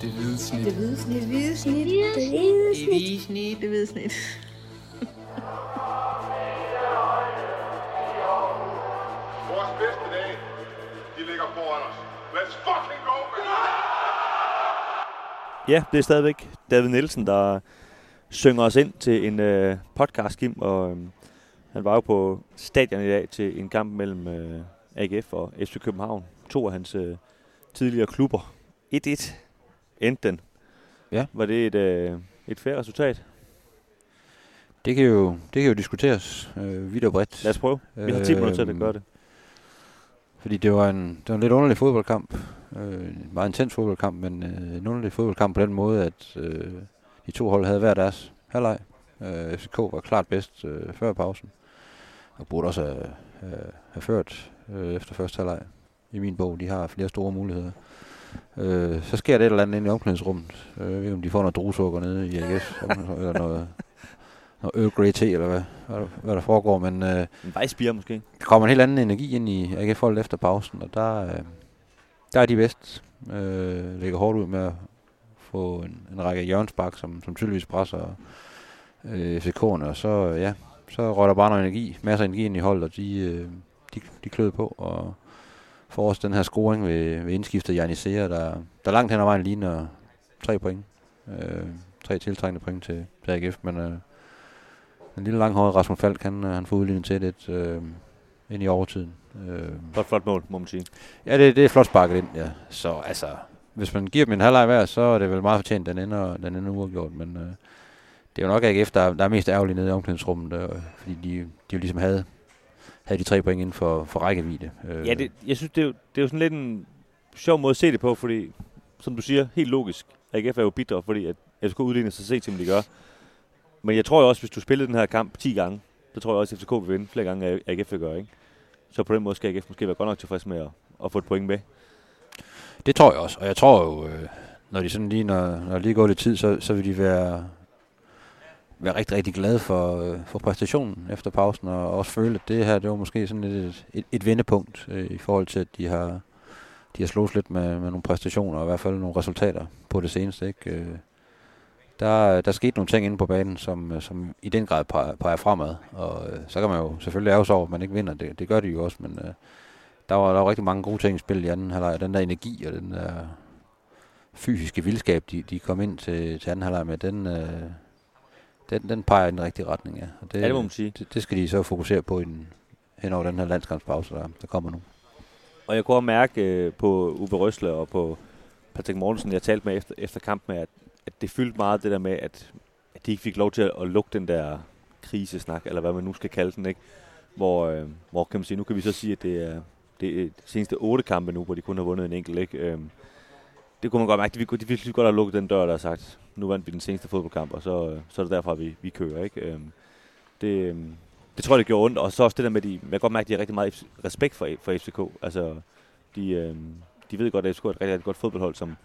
Det hvide snit. Det hvide snit. Det hvide snit. Det hvide Det snit. hvide snit. Det hvide snit. Vores bedste dage, de ligger foran os. Let's fucking go, man! Ja, det er stadigvæk David Nielsen, der synger os ind til en øh, podcast, Kim, og øh, han var jo på stadion i dag til en kamp mellem øh, AGF og FC København. To af hans øh, tidligere klubber. 1-1 endte den. Ja. Var det et, øh, et fair resultat? Det kan jo, det kan jo diskuteres øh, vidt og bredt. Lad os prøve. Vi har 10 minutter til at gøre det. Fordi det var en, det var en lidt underlig fodboldkamp. Øh, en meget intens fodboldkamp, men øh, en underlig fodboldkamp på den måde, at øh, de to hold havde hver deres halvleg. Øh, FCK var klart bedst øh, før pausen. Og burde også have, have, have ført øh, efter første halvleg. I min bog, de har flere store muligheder. Øh, så sker det et eller andet inde i omklædningsrummet. Øh, jeg ved ikke, om de får noget drusukker nede i AGF, eller noget, noget Earl Grey te, eller hvad, hvad, der, hvad der foregår. Men øh, En vejsbier måske. der kommer en helt anden energi ind i AGF holdet efter pausen, og der, øh, der er de bedst. Øh, lægger hårdt ud med at få en, en række hjørnsbak, som, som tydeligvis presser øh, FCK'erne, og så, øh, ja, så rører der bare noget energi, masser af energi ind i holdet, og de, øh, de, de klød på, og får også den her scoring ved, ved indskiftet Janisea, der, der langt hen ad vejen ligner tre point. Øh, tre tiltrængende point til, til AGF, men øh, en lille langhåret Rasmus Falk, han, øh, han får udlignet til lidt øh, ind i overtiden. Øh, Flot, flot mål, må man sige. ja, det, det er flot sparket ind, ja. Så altså, hvis man giver dem en halvleg hver, så er det vel meget fortjent, den ender, den ender uafgjort, men øh, det er jo nok AGF, der, der er mest ærgerlig nede i omklædningsrummet, øh, fordi de, de jo ligesom havde, havde de tre point inden for, for rækkevidde. Øh, Ja, det, jeg synes, det er, jo, det er jo sådan lidt en sjov måde at se det på, fordi, som du siger, helt logisk, AGF er jo bitter, fordi at FCK udligner sig se, som de gør. Men jeg tror jo også, hvis du spillede den her kamp 10 gange, så tror jeg også, at FCK vil vinde flere gange, end AGF vil gøre, ikke? Så på den måde skal AGF måske være godt nok tilfreds med at, at få et point med. Det tror jeg også, og jeg tror jo, øh, når de sådan lige, når, når lige går lidt tid, så, så vil de være, være rigtig, rigtig glad for, øh, for præstationen efter pausen, og også føle, at det her, det var måske sådan lidt et, et, et vendepunkt øh, i forhold til, at de har, de har slået lidt med, med nogle præstationer, og i hvert fald nogle resultater på det seneste, ikke? Øh, der, der skete nogle ting inde på banen, som, øh, som i den grad peger fremad, og øh, så kan man jo selvfølgelig ærge sig over, at man ikke vinder, det, det gør de jo også, men øh, der var, der var rigtig mange gode ting i spil i anden halvleg. Den der energi og den der fysiske vildskab, de, de kom ind til, til anden halvleg med, den, øh, den, den peger i den rigtige retning. Ja. Og det, Ja, det må man sige. Det, det skal de så fokusere på den, hen over den her landskampspause, der, der kommer nu. Og jeg kunne også mærke øh, på Uwe Røsler og på Patrick Mortensen, jeg talte med efter, efter kampen, at, at det fyldte meget det der med, at, at de ikke fik lov til at, at lukke den der krisesnak, eller hvad man nu skal kalde den, ikke? Hvor, øh, hvor kan man sige, nu kan vi så sige, at det er, det er de seneste otte kampe nu, hvor de kun har vundet en enkelt, ikke? Øhm, det kunne man godt mærke, de, ville- de ville godt have lukket den dør, der har sagt, nu vandt vi den seneste fodboldkamp, og så, øh, så er det derfor, vi, vi kører, ikke? Øhm, det, øhm, det tror jeg, det gjorde ondt, og så også det der med, de, man kan godt mærke, at de har rigtig meget respekt for, for FCK. Altså, de, øhm, de ved godt, at FCK er et rigtig, rigtig godt fodboldhold, som,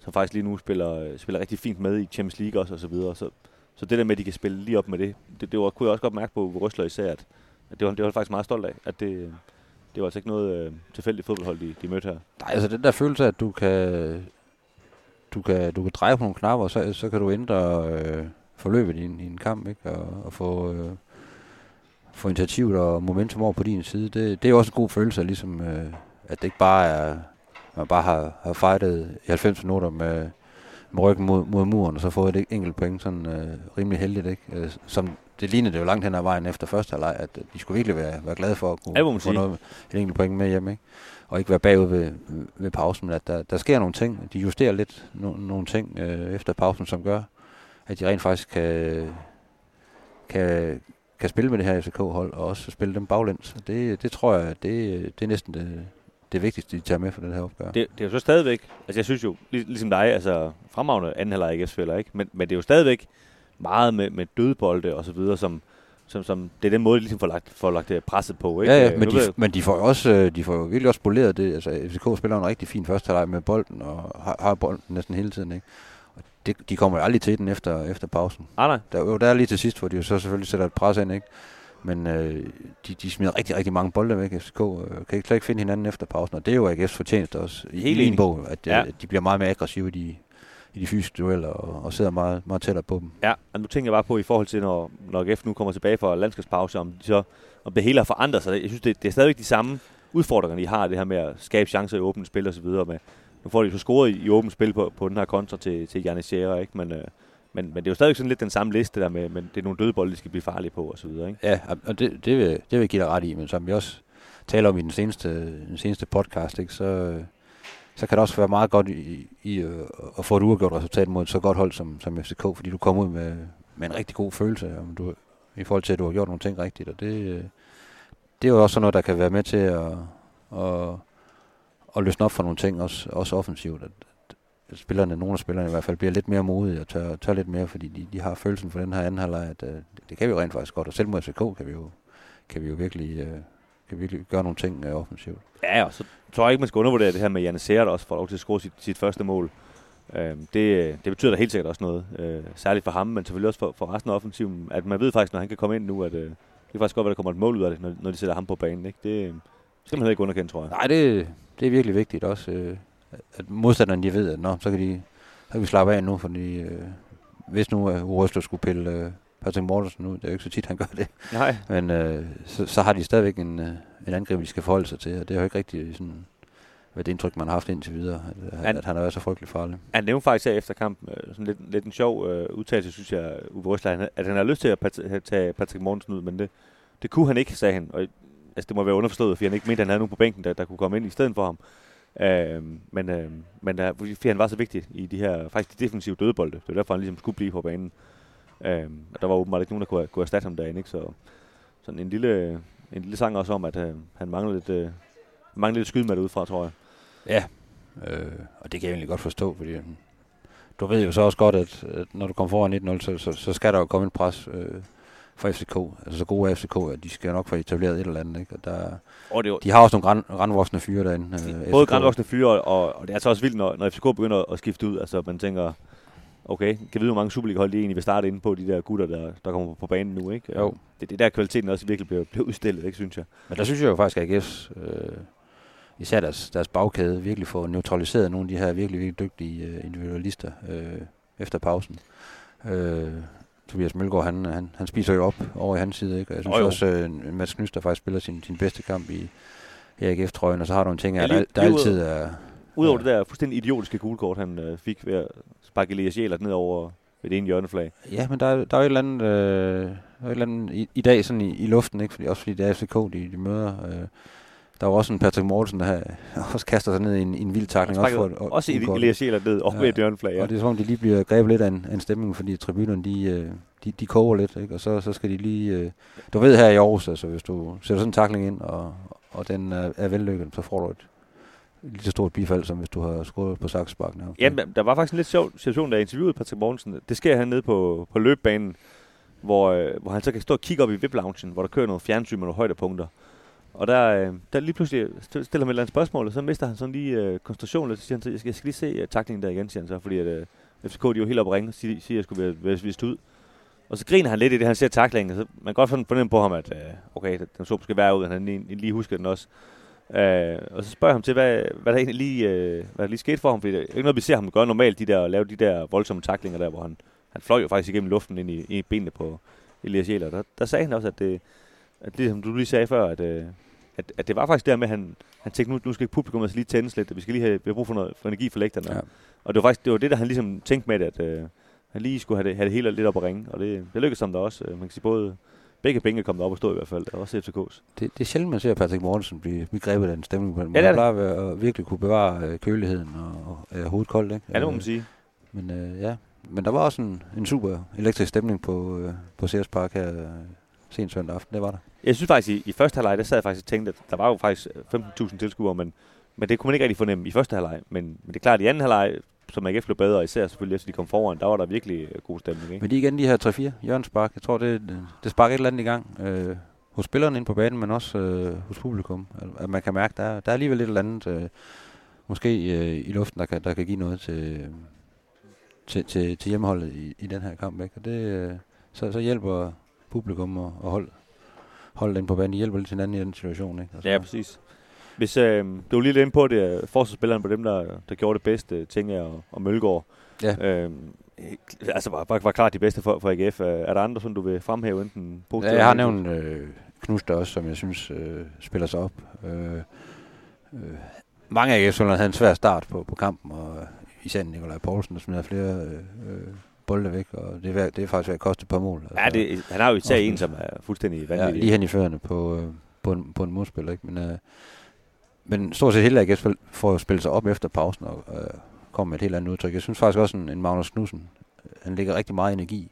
som faktisk lige nu spiller, spiller rigtig fint med i Champions League også, og så videre. Så, så det der med, at de kan spille lige op med det, det, det var, kunne jeg også godt mærke på Røsler især, at, at det, var, det var faktisk meget stolt af, at det, det var altså ikke noget øh, tilfældigt fodboldhold, de, de mødte her. Nej, altså den der følelse af, at du kan, du kan, du kan dreje på nogle knapper, så, så kan du ændre øh, forløbet i en, i en kamp, ikke? Og, og få, øh, få initiativet og momentum over på din side. Det, det er også en god følelse, ligesom, øh, at det ikke bare er, man bare har, har fightet i 90 minutter med, med ryggen mod, mod muren, og så fået et enkelt point, sådan øh, rimelig heldigt, ikke? Øh, som det lignede det jo langt hen ad vejen efter første halvleg, at øh, de skulle virkelig være, være glade for at kunne Ja, få noget, et enkelt point med hjem, ikke? og ikke være bagud ved, ved pausen, men at der, der sker nogle ting. De justerer lidt no, nogle ting øh, efter pausen, som gør, at de rent faktisk kan, kan, kan spille med det her FCK-hold, og også spille dem baglæns. Det, det tror jeg, det, det er næsten det, det vigtigste, de tager med for den her opgør. Det, det er jo så stadigvæk, altså jeg synes jo, lig, ligesom dig, altså fremragende anden halvleg ikke spiller, ikke? Men, men det er jo stadigvæk meget med, med dødbolde og så videre, som, som, som det er den måde, de ligesom får lagt, får lagt det presset på, ikke? Ja, ja, Øh, men de, jeg- men de får også, øh, de får jo virkelig også spoleret det. Altså, FCK spiller en rigtig fin første halvleg med bolden, og har, har bolden næsten hele tiden, ikke? Og det, de kommer jo aldrig til den efter, efter pausen. Ah, nej. Der, jo, der er lige til sidst, hvor de jo så selvfølgelig sætter et pres ind, ikke? Men øh, de, de smider rigtig, rigtig mange bolde væk. FCK øh, kan ikke, slet ikke finde hinanden efter pausen, og det er jo AGF's fortjeneste også. I Helt min bog, at, Ja. at de bliver meget mere aggressive, de, i de fysiske dueller og, og sidder meget, meget tættere på dem. Ja, og nu tænker jeg bare på i forhold til, når, når GF nu kommer tilbage fra landskabspause, om, de så, om det hele har forandret sig. Jeg synes, det, det er stadigvæk de samme udfordringer, de har, det her med at skabe chancer i åbent spil og så videre. Med, nu får de så scoret i, i åbent spil på, på den her kontra til, til Scherer, ikke? Men, øh, men, men det er jo stadigvæk sådan lidt den samme liste der med, men det er nogle dødbolde, de skal blive farlige på og så videre, ikke? Ja, og det, det, vil, det vil jeg give dig ret i, men som vi også taler om i den seneste, den seneste podcast, ikke, så, så kan det også være meget godt i, i at få et uafgjort resultat mod et så godt hold som, som FCK, fordi du kommer ud med, med en rigtig god følelse om du, i forhold til, at du har gjort nogle ting rigtigt, og det, det er jo også sådan noget, der kan være med til at, at, at løsne op for nogle ting, også, også offensivt, at spillerne, nogle af spillerne i hvert fald, bliver lidt mere modige og tør, tør lidt mere, fordi de, de har følelsen for den her anden halvleg, at det, det kan vi jo rent faktisk godt, og selv mod FCK kan vi jo, kan vi jo virkelig, uh, kan virkelig gøre nogle ting uh, offensivt. Ja, og så tror jeg ikke, man skal undervurdere det her med Janne Serra, der også får lov til at score sit, sit første mål. Øh, det, det betyder da helt sikkert også noget, øh, særligt for ham, men selvfølgelig også for, for resten af offensiven, at man ved faktisk, når han kan komme ind nu, at øh, det kan faktisk godt være, der kommer et mål ud af det, når, når de sætter ham på banen. Ikke? Det skal man heller ikke underkende, tror jeg. Nej, det, det er virkelig vigtigt også, øh, at modstanderne de ved, at nå, så kan, de, så kan vi slappe af nu, fordi øh, hvis nu uh, Urøsler skulle pille øh, Patrick Mortensen nu, det er jo ikke så tit, han gør det. Nej. Men øh, så, så har de stadigvæk en, øh, en angreb, de skal forholde sig til, og det er jo ikke rigtig sådan, hvad det indtryk, man har haft indtil videre, at, han, at han har været så frygtelig farlig. Han nævnte faktisk her efter kampen, øh, sådan lidt, lidt en sjov øh, udtalelse, synes jeg, Uwe Røsler, at han har lyst til at pat- tage Patrick Mortensen ud, men det, det kunne han ikke, sagde han. Og, altså, det må være underforstået, fordi han ikke mente, at han havde nogen på bænken, der, der kunne komme ind i stedet for ham. Øh, men øh, men øh, fordi han var så vigtig i de her, faktisk de defensive dødebolde. Det var derfor, han ligesom skulle blive på banen. Øh, og der var åbenbart ikke nogen, der kunne, kunne erstatte ham derinde. Ikke? Så sådan en lille, en lille sang også om, at øh, han mangler lidt, øh, mangler lidt skyd med det udefra, tror jeg. Ja, øh, og det kan jeg egentlig godt forstå, fordi øh, du ved jo så også godt, at, at når du kommer foran 1-0, så, så, så skal der jo komme en pres øh, fra FCK. Altså så gode er FCK, at de skal nok få etableret et eller andet. Ikke? Og der, Og det jo, de har også nogle gran, randvoksne fyre derinde. Øh, både FCK. grænvoksne fyre, og, og det er altså også vildt, når, når FCK begynder at skifte ud. Altså, man tænker, okay, kan vi vide, hvor mange Superliga-hold de egentlig vil starte inde på, de der gutter, der, der kommer på banen nu, ikke? Jo. Det er der, kvaliteten også virkelig bliver, bliver udstillet, ikke, synes jeg. Men der synes jeg jo faktisk, at AGF's, øh, især deres, deres bagkæde, virkelig får neutraliseret nogle af de her virkelig, virkelig dygtige øh, individualister øh, efter pausen. Øh, Tobias Mølgaard, han, han, han spiser jo op over i hans side, ikke? Og jeg synes Jo, jo. også, øh, Mads Knys, der faktisk spiller sin, sin bedste kamp i, AGF-trøjen, og så har du en ting, Ja, lige- der, der lige altid er... Udover Ja. det der fuldstændig idiotiske gulkort, han øh, fik ved at sparke Elias Jælert ned over ved det ene hjørneflag. Ja, men der, er- der er jo et eller andet, øh, der er et eller andet i, i dag sådan i, i luften, ikke? Fordi, også fordi det er FCK, de, de møder. Øh, der var også en Patrick Mortensen, der også kaster sig ned i en, i en vild takling. Også, for, et- også kort. Elias Jælert ned Ja. ved et hjørneflag, ja. Og det er som om, de lige bliver grebet lidt af en, af en stemning, fordi tribunerne, de, øh, de, de koger lidt, ikke? og så, så skal de lige... Øh, du ved her i Aarhus, altså, hvis du sætter sådan en takling ind, og, og den er, er vellykket, så får du et lige så stort bifald, som hvis du har scoret på saksbakken. Ja, der var faktisk en lidt sjov situation, da jeg interviewede Patrick Mortensen. Det sker han nede på, på løbebanen, hvor, øh, hvor han så kan stå og kigge op i VIP-loungen, hvor der kører noget fjernsyn med nogle højdepunkter. Og der, øh, der lige pludselig stiller han et eller andet spørgsmål, og så mister han sådan lige øh, koncentrationen, og så siger han, så, jeg skal, jeg skal lige se uh, taklingen der igen, siger han så, fordi at, øh, FCK de er jo helt oppe ringe og siger, siger, at jeg skulle være, være vist ud. Og så griner han lidt i det, han ser taklingen, så man kan godt fornemme på ham, at øh, okay, den så måske være ud, han lige, lige husker den også. Øh, og så spørger jeg ham til, hvad, hvad der egentlig lige, øh, hvad der lige skete for ham, fordi det er ikke noget, vi ser ham gøre normalt, de der, lave de der voldsomme taklinger der, hvor han, han fløj jo faktisk igennem luften ind i, i benene på Elias Jæler. Der, der sagde han også, at det, at ligesom som du lige sagde før, at, øh, at, at det var faktisk der med, at han, han tænkte, nu, nu skal publikum altså lige tændes lidt, vi skal lige have, vi har brug for, noget, for energi for lægterne. Ja. Og det var faktisk det, var det, der han ligesom tænkte med det, at øh, han lige skulle have det, have det hele lidt op at ringe, og det, det lykkedes ham da også. Øh, Man kan sige, både begge bænke kom op og stå i hvert fald, og også FCK's. Det, det er sjældent, man ser Patrick Mortensen blive, blive grebet af den stemning. på den Ja, måde. det er det. at, virkelig kunne bevare øh, køligheden og, og øh, hovedet koldt. Ikke? Ja, det må man sige. Men øh, ja, men der var også en, en super elektrisk stemning på, øh, på Sears Park her øh, sent søndag aften. Det var der. Jeg synes faktisk, i, i første halvleg, der sad jeg faktisk og tænkte, at der var jo faktisk 15.000 tilskuere, men, men det kunne man ikke rigtig fornemme i første halvleg. Men, men det er klart, at i anden halvleg, som AGF blev bedre, især selvfølgelig efter de kom foran, der var der virkelig øh, god stemning. Ikke? Men lige igen de her 3-4 hjørnspark. Jeg tror, det, det, sparker et eller andet i gang. Øh, hos spillerne inde på banen, men også øh, hos publikum. At, at man kan mærke, der, er- der er alligevel et eller andet, øh, måske øh, i luften, der kan, der kan give noget til, til, til, til hjemmeholdet i, i den her kamp. Ikke? Og det, øh, så, så hjælper publikum og, og hold, hold den på banen. De hjælper lidt hinanden i den situation. Ikke? Og så, Ja, præcis. Hvis øh, du var lige lidt inde på det, øh, forsvarsspilleren på dem, der, der gjorde det bedste, tænker jeg, og, og Mølgaard. Ja. Øh, altså var, var, var klart de bedste for, for AGF. Øh, Er der andre, som du vil fremhæve enten Ja, jeg har nævnt øh, Knust også, som jeg synes øh, spiller sig op. Øh, øh, mange af af havde en svær start på, på kampen, og især Nikolaj Poulsen, der smider flere øh, øh, bolde væk, og det er, ved- det er faktisk ved at koste et par mål. Ja, det, han har jo især en, som er fuldstændig ja, vanvittig. lige hen i førende på, øh, på, en, på en modspiller. Ikke? Men, øh, men stort set hele AGF får jo spillet sig op efter pausen og øh, kommer med et helt andet udtryk. Jeg synes faktisk også, en, en Magnus Knudsen, øh, han lægger rigtig meget energi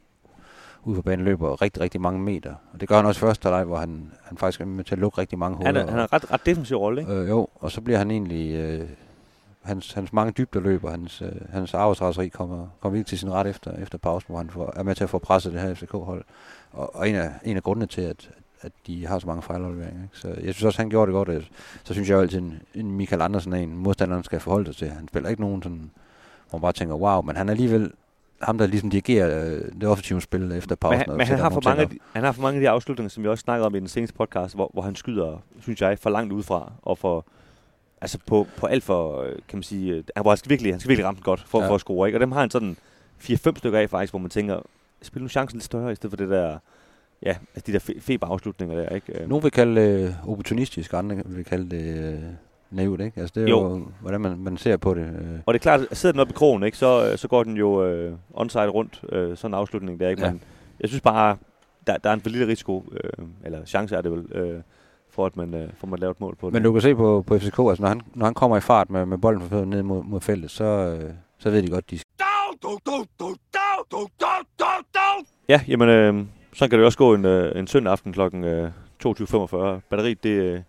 ud på banen, løber rigtig, rigtig mange meter. Og det gør han også i første halvleg, hvor han, han faktisk er med til at lukke rigtig mange huller. han, er, han har ret, ret defensiv rolle, ikke? Øh, jo, og så bliver han egentlig... Øh, hans, hans mange dybder løber, hans, øh, hans arbejdsraseri kommer, kommer virkelig til sin ret efter, efter pausen, hvor han får, er med til at få presset det her FCK-hold. Og, og en, af, en af grundene til, at, at de har så mange fejlafleveringer. Ikke? Så jeg synes også, han gjorde det godt. og Så synes jeg jo altid, en, en Michael Andersen er en modstanderen skal forholde sig til. Han spiller ikke nogen sådan, hvor man bare tænker, wow, men han er alligevel ham, der ligesom dirigerer øh, det offensive spil efter pausen. Men, han, men han, har for mange, af de, han har for mange af de afslutninger, som vi også snakkede om i den seneste podcast, hvor, hvor han skyder, synes jeg, for langt udefra, og for, altså på, på alt for, øh, kan man sige, øh, han, hvor han skal virkelig, han skal virkelig ramme den godt for, Ja. for at score, ikke? Og dem har han sådan 4-5 stykker af faktisk, hvor man tænker, spil nu chancen lidt større, i stedet for det der, ja, altså de der fe- feberafslutninger der, ikke? Øh, Nogle vil kalde det øh, opportunistisk, andre vil kalde det øh, naivt, ikke? Altså det er jo, Jo. hvordan man, man ser på det. Øh. Og det er klart, at sidder den oppe i krogen, ikke, så, så går den jo øh, onside rundt, øh, sådan en afslutning der, ikke? Ja. Men jeg synes bare, der, der er en for lille risiko, øh, eller chance er det vel, øh, for at man, øh, for at man laver et mål på det. Men du kan se på, på FCK, altså når han, når han kommer i fart med, med bolden fra ned mod, mod feltet, så, øh, så ved de godt, de skal. Ja, jamen, øh, så kan det også gå en, øh, en søndag aften kl. Øh, 22.45. Batteriet, det, øh,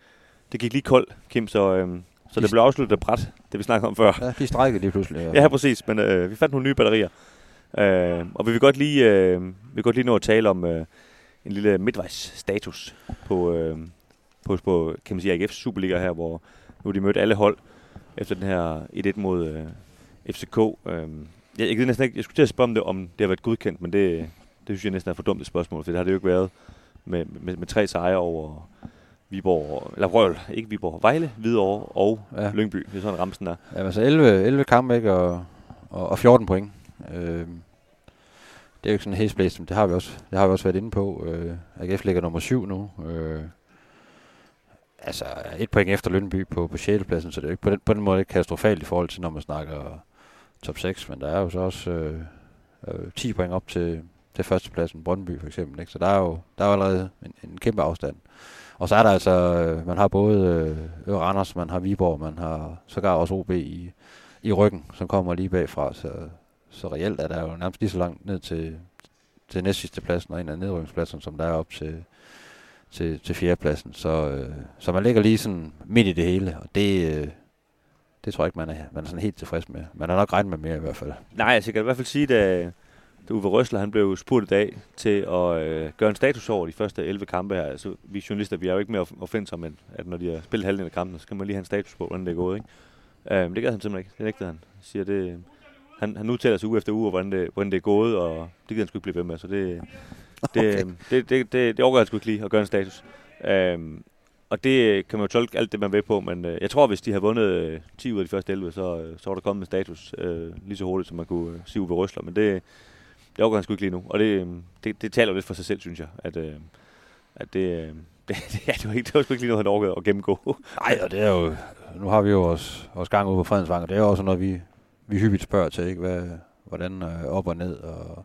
det gik lige koldt, Kim, så, øh, så det blev afsluttet af bræt, det vi snakkede om før. Ja, de strækker lige pludselig. Og, Ja, præcis, men øh, vi fandt nogle nye batterier. Øh, og vi vil godt lige, øh, vi vil godt lige nå at tale om øh, en lille midtvejsstatus på, øh, på, på kan man sige, AGF's Superliga her, hvor nu de mødt alle hold efter den her 1-1 mod øh, FCK. Øh, jeg, jeg, næsten ikke, jeg skulle til at spørge om det, om det har været godkendt, men det, det synes jeg næsten er for dumt et spørgsmål, for det har det jo ikke været med, med, med tre sejre over Viborg, eller Røl, ikke Viborg, Vejle, Hvidovre og Ja. Lyngby. Det er sådan ramsen der. Ja, altså 11, 11 kampe, ikke? Og, og, og 14 point. Øh, det er jo ikke sådan en hæsblæst, men det har vi også, det har vi også været inde på. Øh, AGF ligger nummer 7 nu. Øh, altså et point efter Lønby på, på 6. pladsen, så det er jo ikke på den, på den måde ikke katastrofalt i forhold til, når man snakker top 6, men der er jo så også øh, øh, 10 point op til, til førstepladsen, Brøndby for eksempel. Ikke? Så der er jo, der er jo allerede en, en kæmpe afstand. Og så er der altså, øh, man har både øh, Øre Randers, man har Viborg, man har sågar også OB i, i ryggen, som kommer lige bagfra. Så, så reelt er der jo nærmest lige så langt ned til, til næstsidste pladsen og en af nedrykningspladserne, som der er op til, til, til fjerdepladsen. Så, øh, så man ligger lige sådan midt i det hele, og det, øh, det tror jeg ikke, man er, man er sådan helt tilfreds med. Man har nok regnet med mere i hvert fald. Nej, altså jeg kan i hvert fald sige, at da Uwe Røsler han blev spurgt i dag til at øh, gøre en status over de første 11 kampe her. Altså, vi journalister, vi er jo ikke mere offensive, men at når de har spillet halvdelen af kampen, så kan man lige have en status på, hvordan det er gået. Ikke? Øh, men det gør han simpelthen ikke. Det nægtede han. Siger, det, han, han udtaler sig uge efter uge, hvordan det, hvordan det er gået, og det gider han sgu ikke blive ved med. Så det, det, Okay. det, det, det, det overgår han sgu ikke lige at gøre en status. Øhm, og det kan man jo tolke alt det, man vil på, men øh, jeg tror, hvis de har vundet øh, 10 ud af de første 11, så, øh, så var der kommet en status øh, lige så hurtigt, som man kunne øh, sige Uwe Røsler. Men det, det overgår han sgu ikke lige nu. Og det, øh, det, det taler lidt for sig selv, synes jeg. At, øh, at det, øh, det, ja, det, var ikke, det var sgu ikke lige noget, han overgået at gennemgå. Nej, og det er jo, nu har vi jo også, også gang ude på Fredensvang, og det er jo også noget, vi, vi hyppigt spørger til, ikke? Hvad, hvordan øh, op og ned, og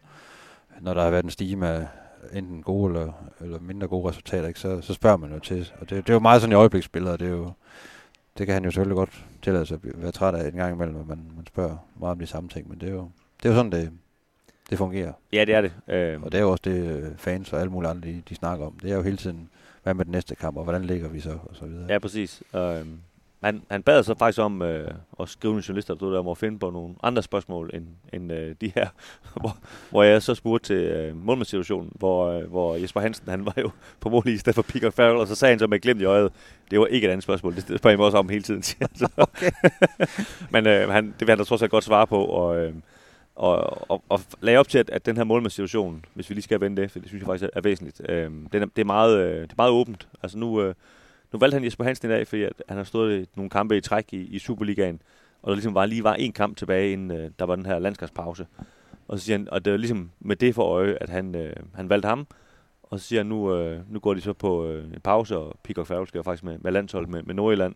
når der har været en stime af enten gode eller, eller mindre gode resultater, ikke? Så, så spørger man jo til. Og det, det er jo meget sådan i øjebliksbilleder, det er jo, det kan han jo selvfølgelig godt tillade sig at være træt af en gang imellem, at man, man spørger meget om de samme ting, men det er jo, det er jo sådan, det, det fungerer. ja, det er det. Øh, Og det er jo også det, øh, fans og alle mulige andre, de, de snakker om. Det er jo hele tiden, hvad med den næste kamp, og hvordan ligger vi så, og så videre. Ja, præcis. Øh, han, han bad så faktisk om øh, at skrive nogle journalister, der der at finde på nogle andre spørgsmål end, end øh, de her, hvor, hvor jeg så spurgte til øh, målmandssituationen, hvor, øh, hvor Jesper Hansen, han var jo på mål i stedet for Pickard Farrell, og så sagde han så med glimt i øjet, det var ikke et andet spørgsmål, det spørger jeg mig også om hele tiden. siger så. Men øh, han, det vil han da trods alt godt svare på, og, øh, og, og, og lagde op til, at, at den her målmandssituation, hvis vi lige skal vende det, for det synes jeg faktisk er, er væsentligt, øh, den er, det, er meget, øh, det er meget åbent. Altså nu, øh, nu valgte han Jesper Hansen i dag, fordi at han har stået i nogle kampe i træk i, i Superligaen, og der ligesom var, lige var en kamp tilbage, inden øh, der var den her landskabspause. Og så siger han, og det var ligesom med det for øje, at han, øh, han valgte ham, og så siger han, nu, øh, nu går de så på øh, en pause, og Peacock Farrell skal faktisk med, med landshold med, med Nordjylland.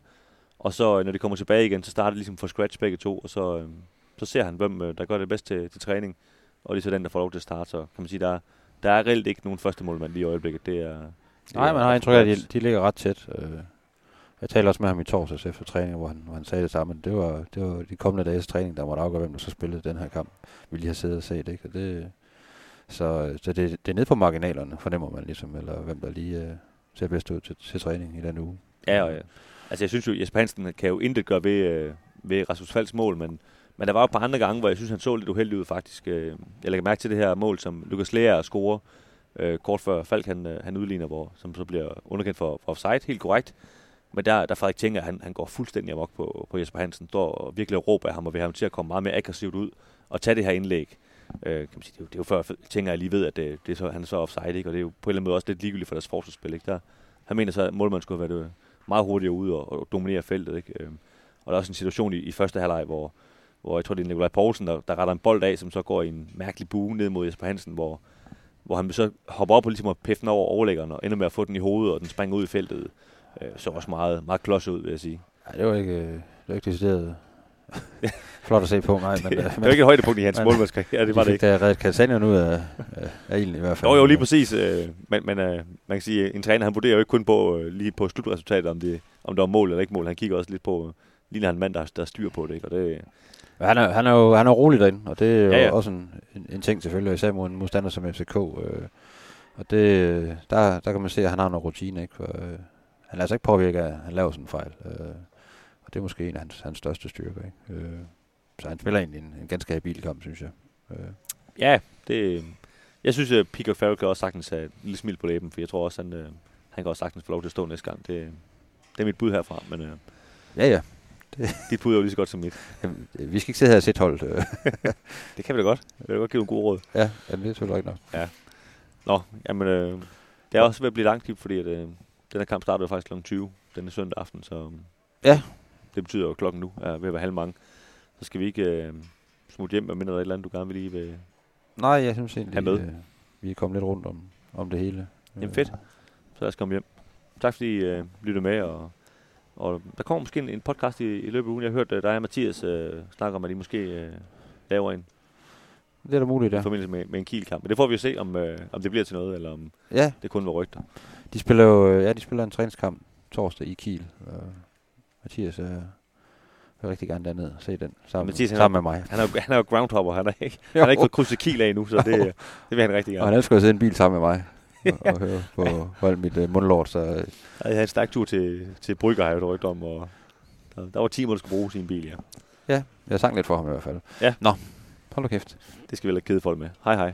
Og så, øh, når de kommer tilbage igen, så starter de ligesom fra scratch begge to, og så, øh, så ser han, hvem øh, der gør det bedst til, til træning, og det er så den, der får lov til at starte. Så kan man sige, der, der er reelt ikke nogen første målmand lige i øjeblikket. Det er, Nej, man har indtryk af, at de, de ligger ret tæt. Øh, Jeg talte også med ham i torsdags efter træning, hvor han, hvor han sagde det samme. Det var, det var de kommende dages træning, der måtte afgøre, hvem der så spillede den her kamp. Vi lige har siddet og set, ikke? Og det, så så det, det er nede på marginalerne, fornemmer man ligesom, eller hvem der lige uh, ser bedst ud til, til træning i den uge. Ja, og, ja. Altså, jeg synes jo, Jesper Hansen kan jo intet gøre ved, øh, ved Rasmus Falks mål, men, men der var jo et par andre gange, hvor jeg synes, han så lidt uheldig ud, faktisk. Øh, Jeg lægger mærke til det her mål, som Lukas Lea scorer øh, kort før Falk han, øh, han udligner, hvor, som så bliver underkendt for, for offside, helt korrekt. Men der, der Frederik tænker, han, han går fuldstændig amok på, på Jesper Hansen, står og virkelig råber af ham, og vil have ham til at komme meget mere aggressivt ud og tage det her indlæg. Øh, kan man sige, det, er jo, det er jo før, tænker jeg lige ved, at det, det er så, han er så offside, ikke? og det er jo på en eller anden måde også lidt ligegyldigt for deres forsvarsspil. Ikke? Der, han mener så, at målmanden skulle have været øh, meget hurtigere ude og, og dominere feltet. Ikke? Øh, og der er også en situation i, i første halvleg, hvor, hvor jeg tror, det er Nikolaj Poulsen, der, der retter en bold af, som så går i en mærkelig bue ned mod Jesper Hansen, hvor, hvor han så hopper op og ligesom at pæffe den over overlæggeren, og ender med at få den i hovedet, og den springer ud i feltet. Øh, så også meget, meget klods ud, vil jeg sige. Nej, det var ikke, øh, det var ikke decideret flot at se på, nej. Men, øh, det var ikke et højdepunkt i hans men- målmandskarriere, det var de det ikke. da reddet Kastanien ud af, af, ilden i hvert fald. Jo, jo, lige præcis. Øh, men men øh, man kan sige, en træner, han vurderer jo ikke kun på, øh, lige på slutresultatet, om det, om det var mål eller ikke mål. Han kigger også lidt på, øh, ligner han en mand, der, der styr på det. Ikke? Og det, Men han er, han er jo han er rolig derinde, og det er jo Ja, ja, også en, en, en ting selvfølgelig, især mod en modstander som FCK. Øh, og det, der, der kan man se, at han har noget rutine, ikke? For, øh, han lader sig ikke påvirke at han laver sådan en fejl. Øh, og det er måske en af hans, hans største styrker, ikke? Øh, så han spiller egentlig en, en ganske habil kamp, synes jeg. Øh, ja, det, jeg synes, at Peacock Farrell kan også sagtens have et lille smil på læben, for jeg tror også, han, øh, han kan også sagtens få lov til at stå næste gang. Det, det er mit bud herfra, men øh, ja, ja. dit bud er jo lige så godt som mit. Jamen, Vi skal ikke sidde her og sætte holdet. Øh, Det kan vi da godt. Jeg vil da godt give nogle gode råd. ja, jamen, det er selvfølgelig ikke nok. Nå, jamen, øh, det er også ved at blive langt, fordi at, øh, den her kamp starter jo faktisk kl. 20 denne søndag aften, så øh, Ja. det betyder jo, at klokken nu er ved at være halv mange. Så skal vi ikke øh, smutte hjem, medmindre der er et eller andet, du gerne vil lige vil... Nej, jeg synes egentlig, med. øh, vi er kommet lidt rundt om, om det hele. Jamen fedt. Så lad os komme hjem. Tak fordi I øh, lyttede med, og, og der kommer måske en, en podcast i, i løbet af ugen. Jeg har hørt, at dig og Mathias øh, snakker om, at I måske øh, laver en Det er da muligt, ja. i forbindelse med, med en kielkamp. Men det får vi jo se, om, øh, om det bliver til noget, eller om Ja, det kun var rygter. De spiller jo, øh, ja, de spiller en træningskamp torsdag i Kiel. Og Mathias øh, vil rigtig gerne derned og se den sammen, Mathias, sammen med mig. Han er, jo- han er jo groundhopper, han er ikke, Jo. han har ikke fået krydset kiel af endnu, så det, det vil han rigtig Og gerne. han elsker at sidde i en bil sammen med mig og, og høre på, alt mit uh, mundlort. Så øh, Jeg havde en stærk tur til, til Brygger, har jeg jo om, og der, der var timer, der skulle bruges i en bil, ja. jeg sang lidt for ham i hvert fald. Ja. Nå, hold kæft. Det skal vi heller ikke kede folk med. Hej hej.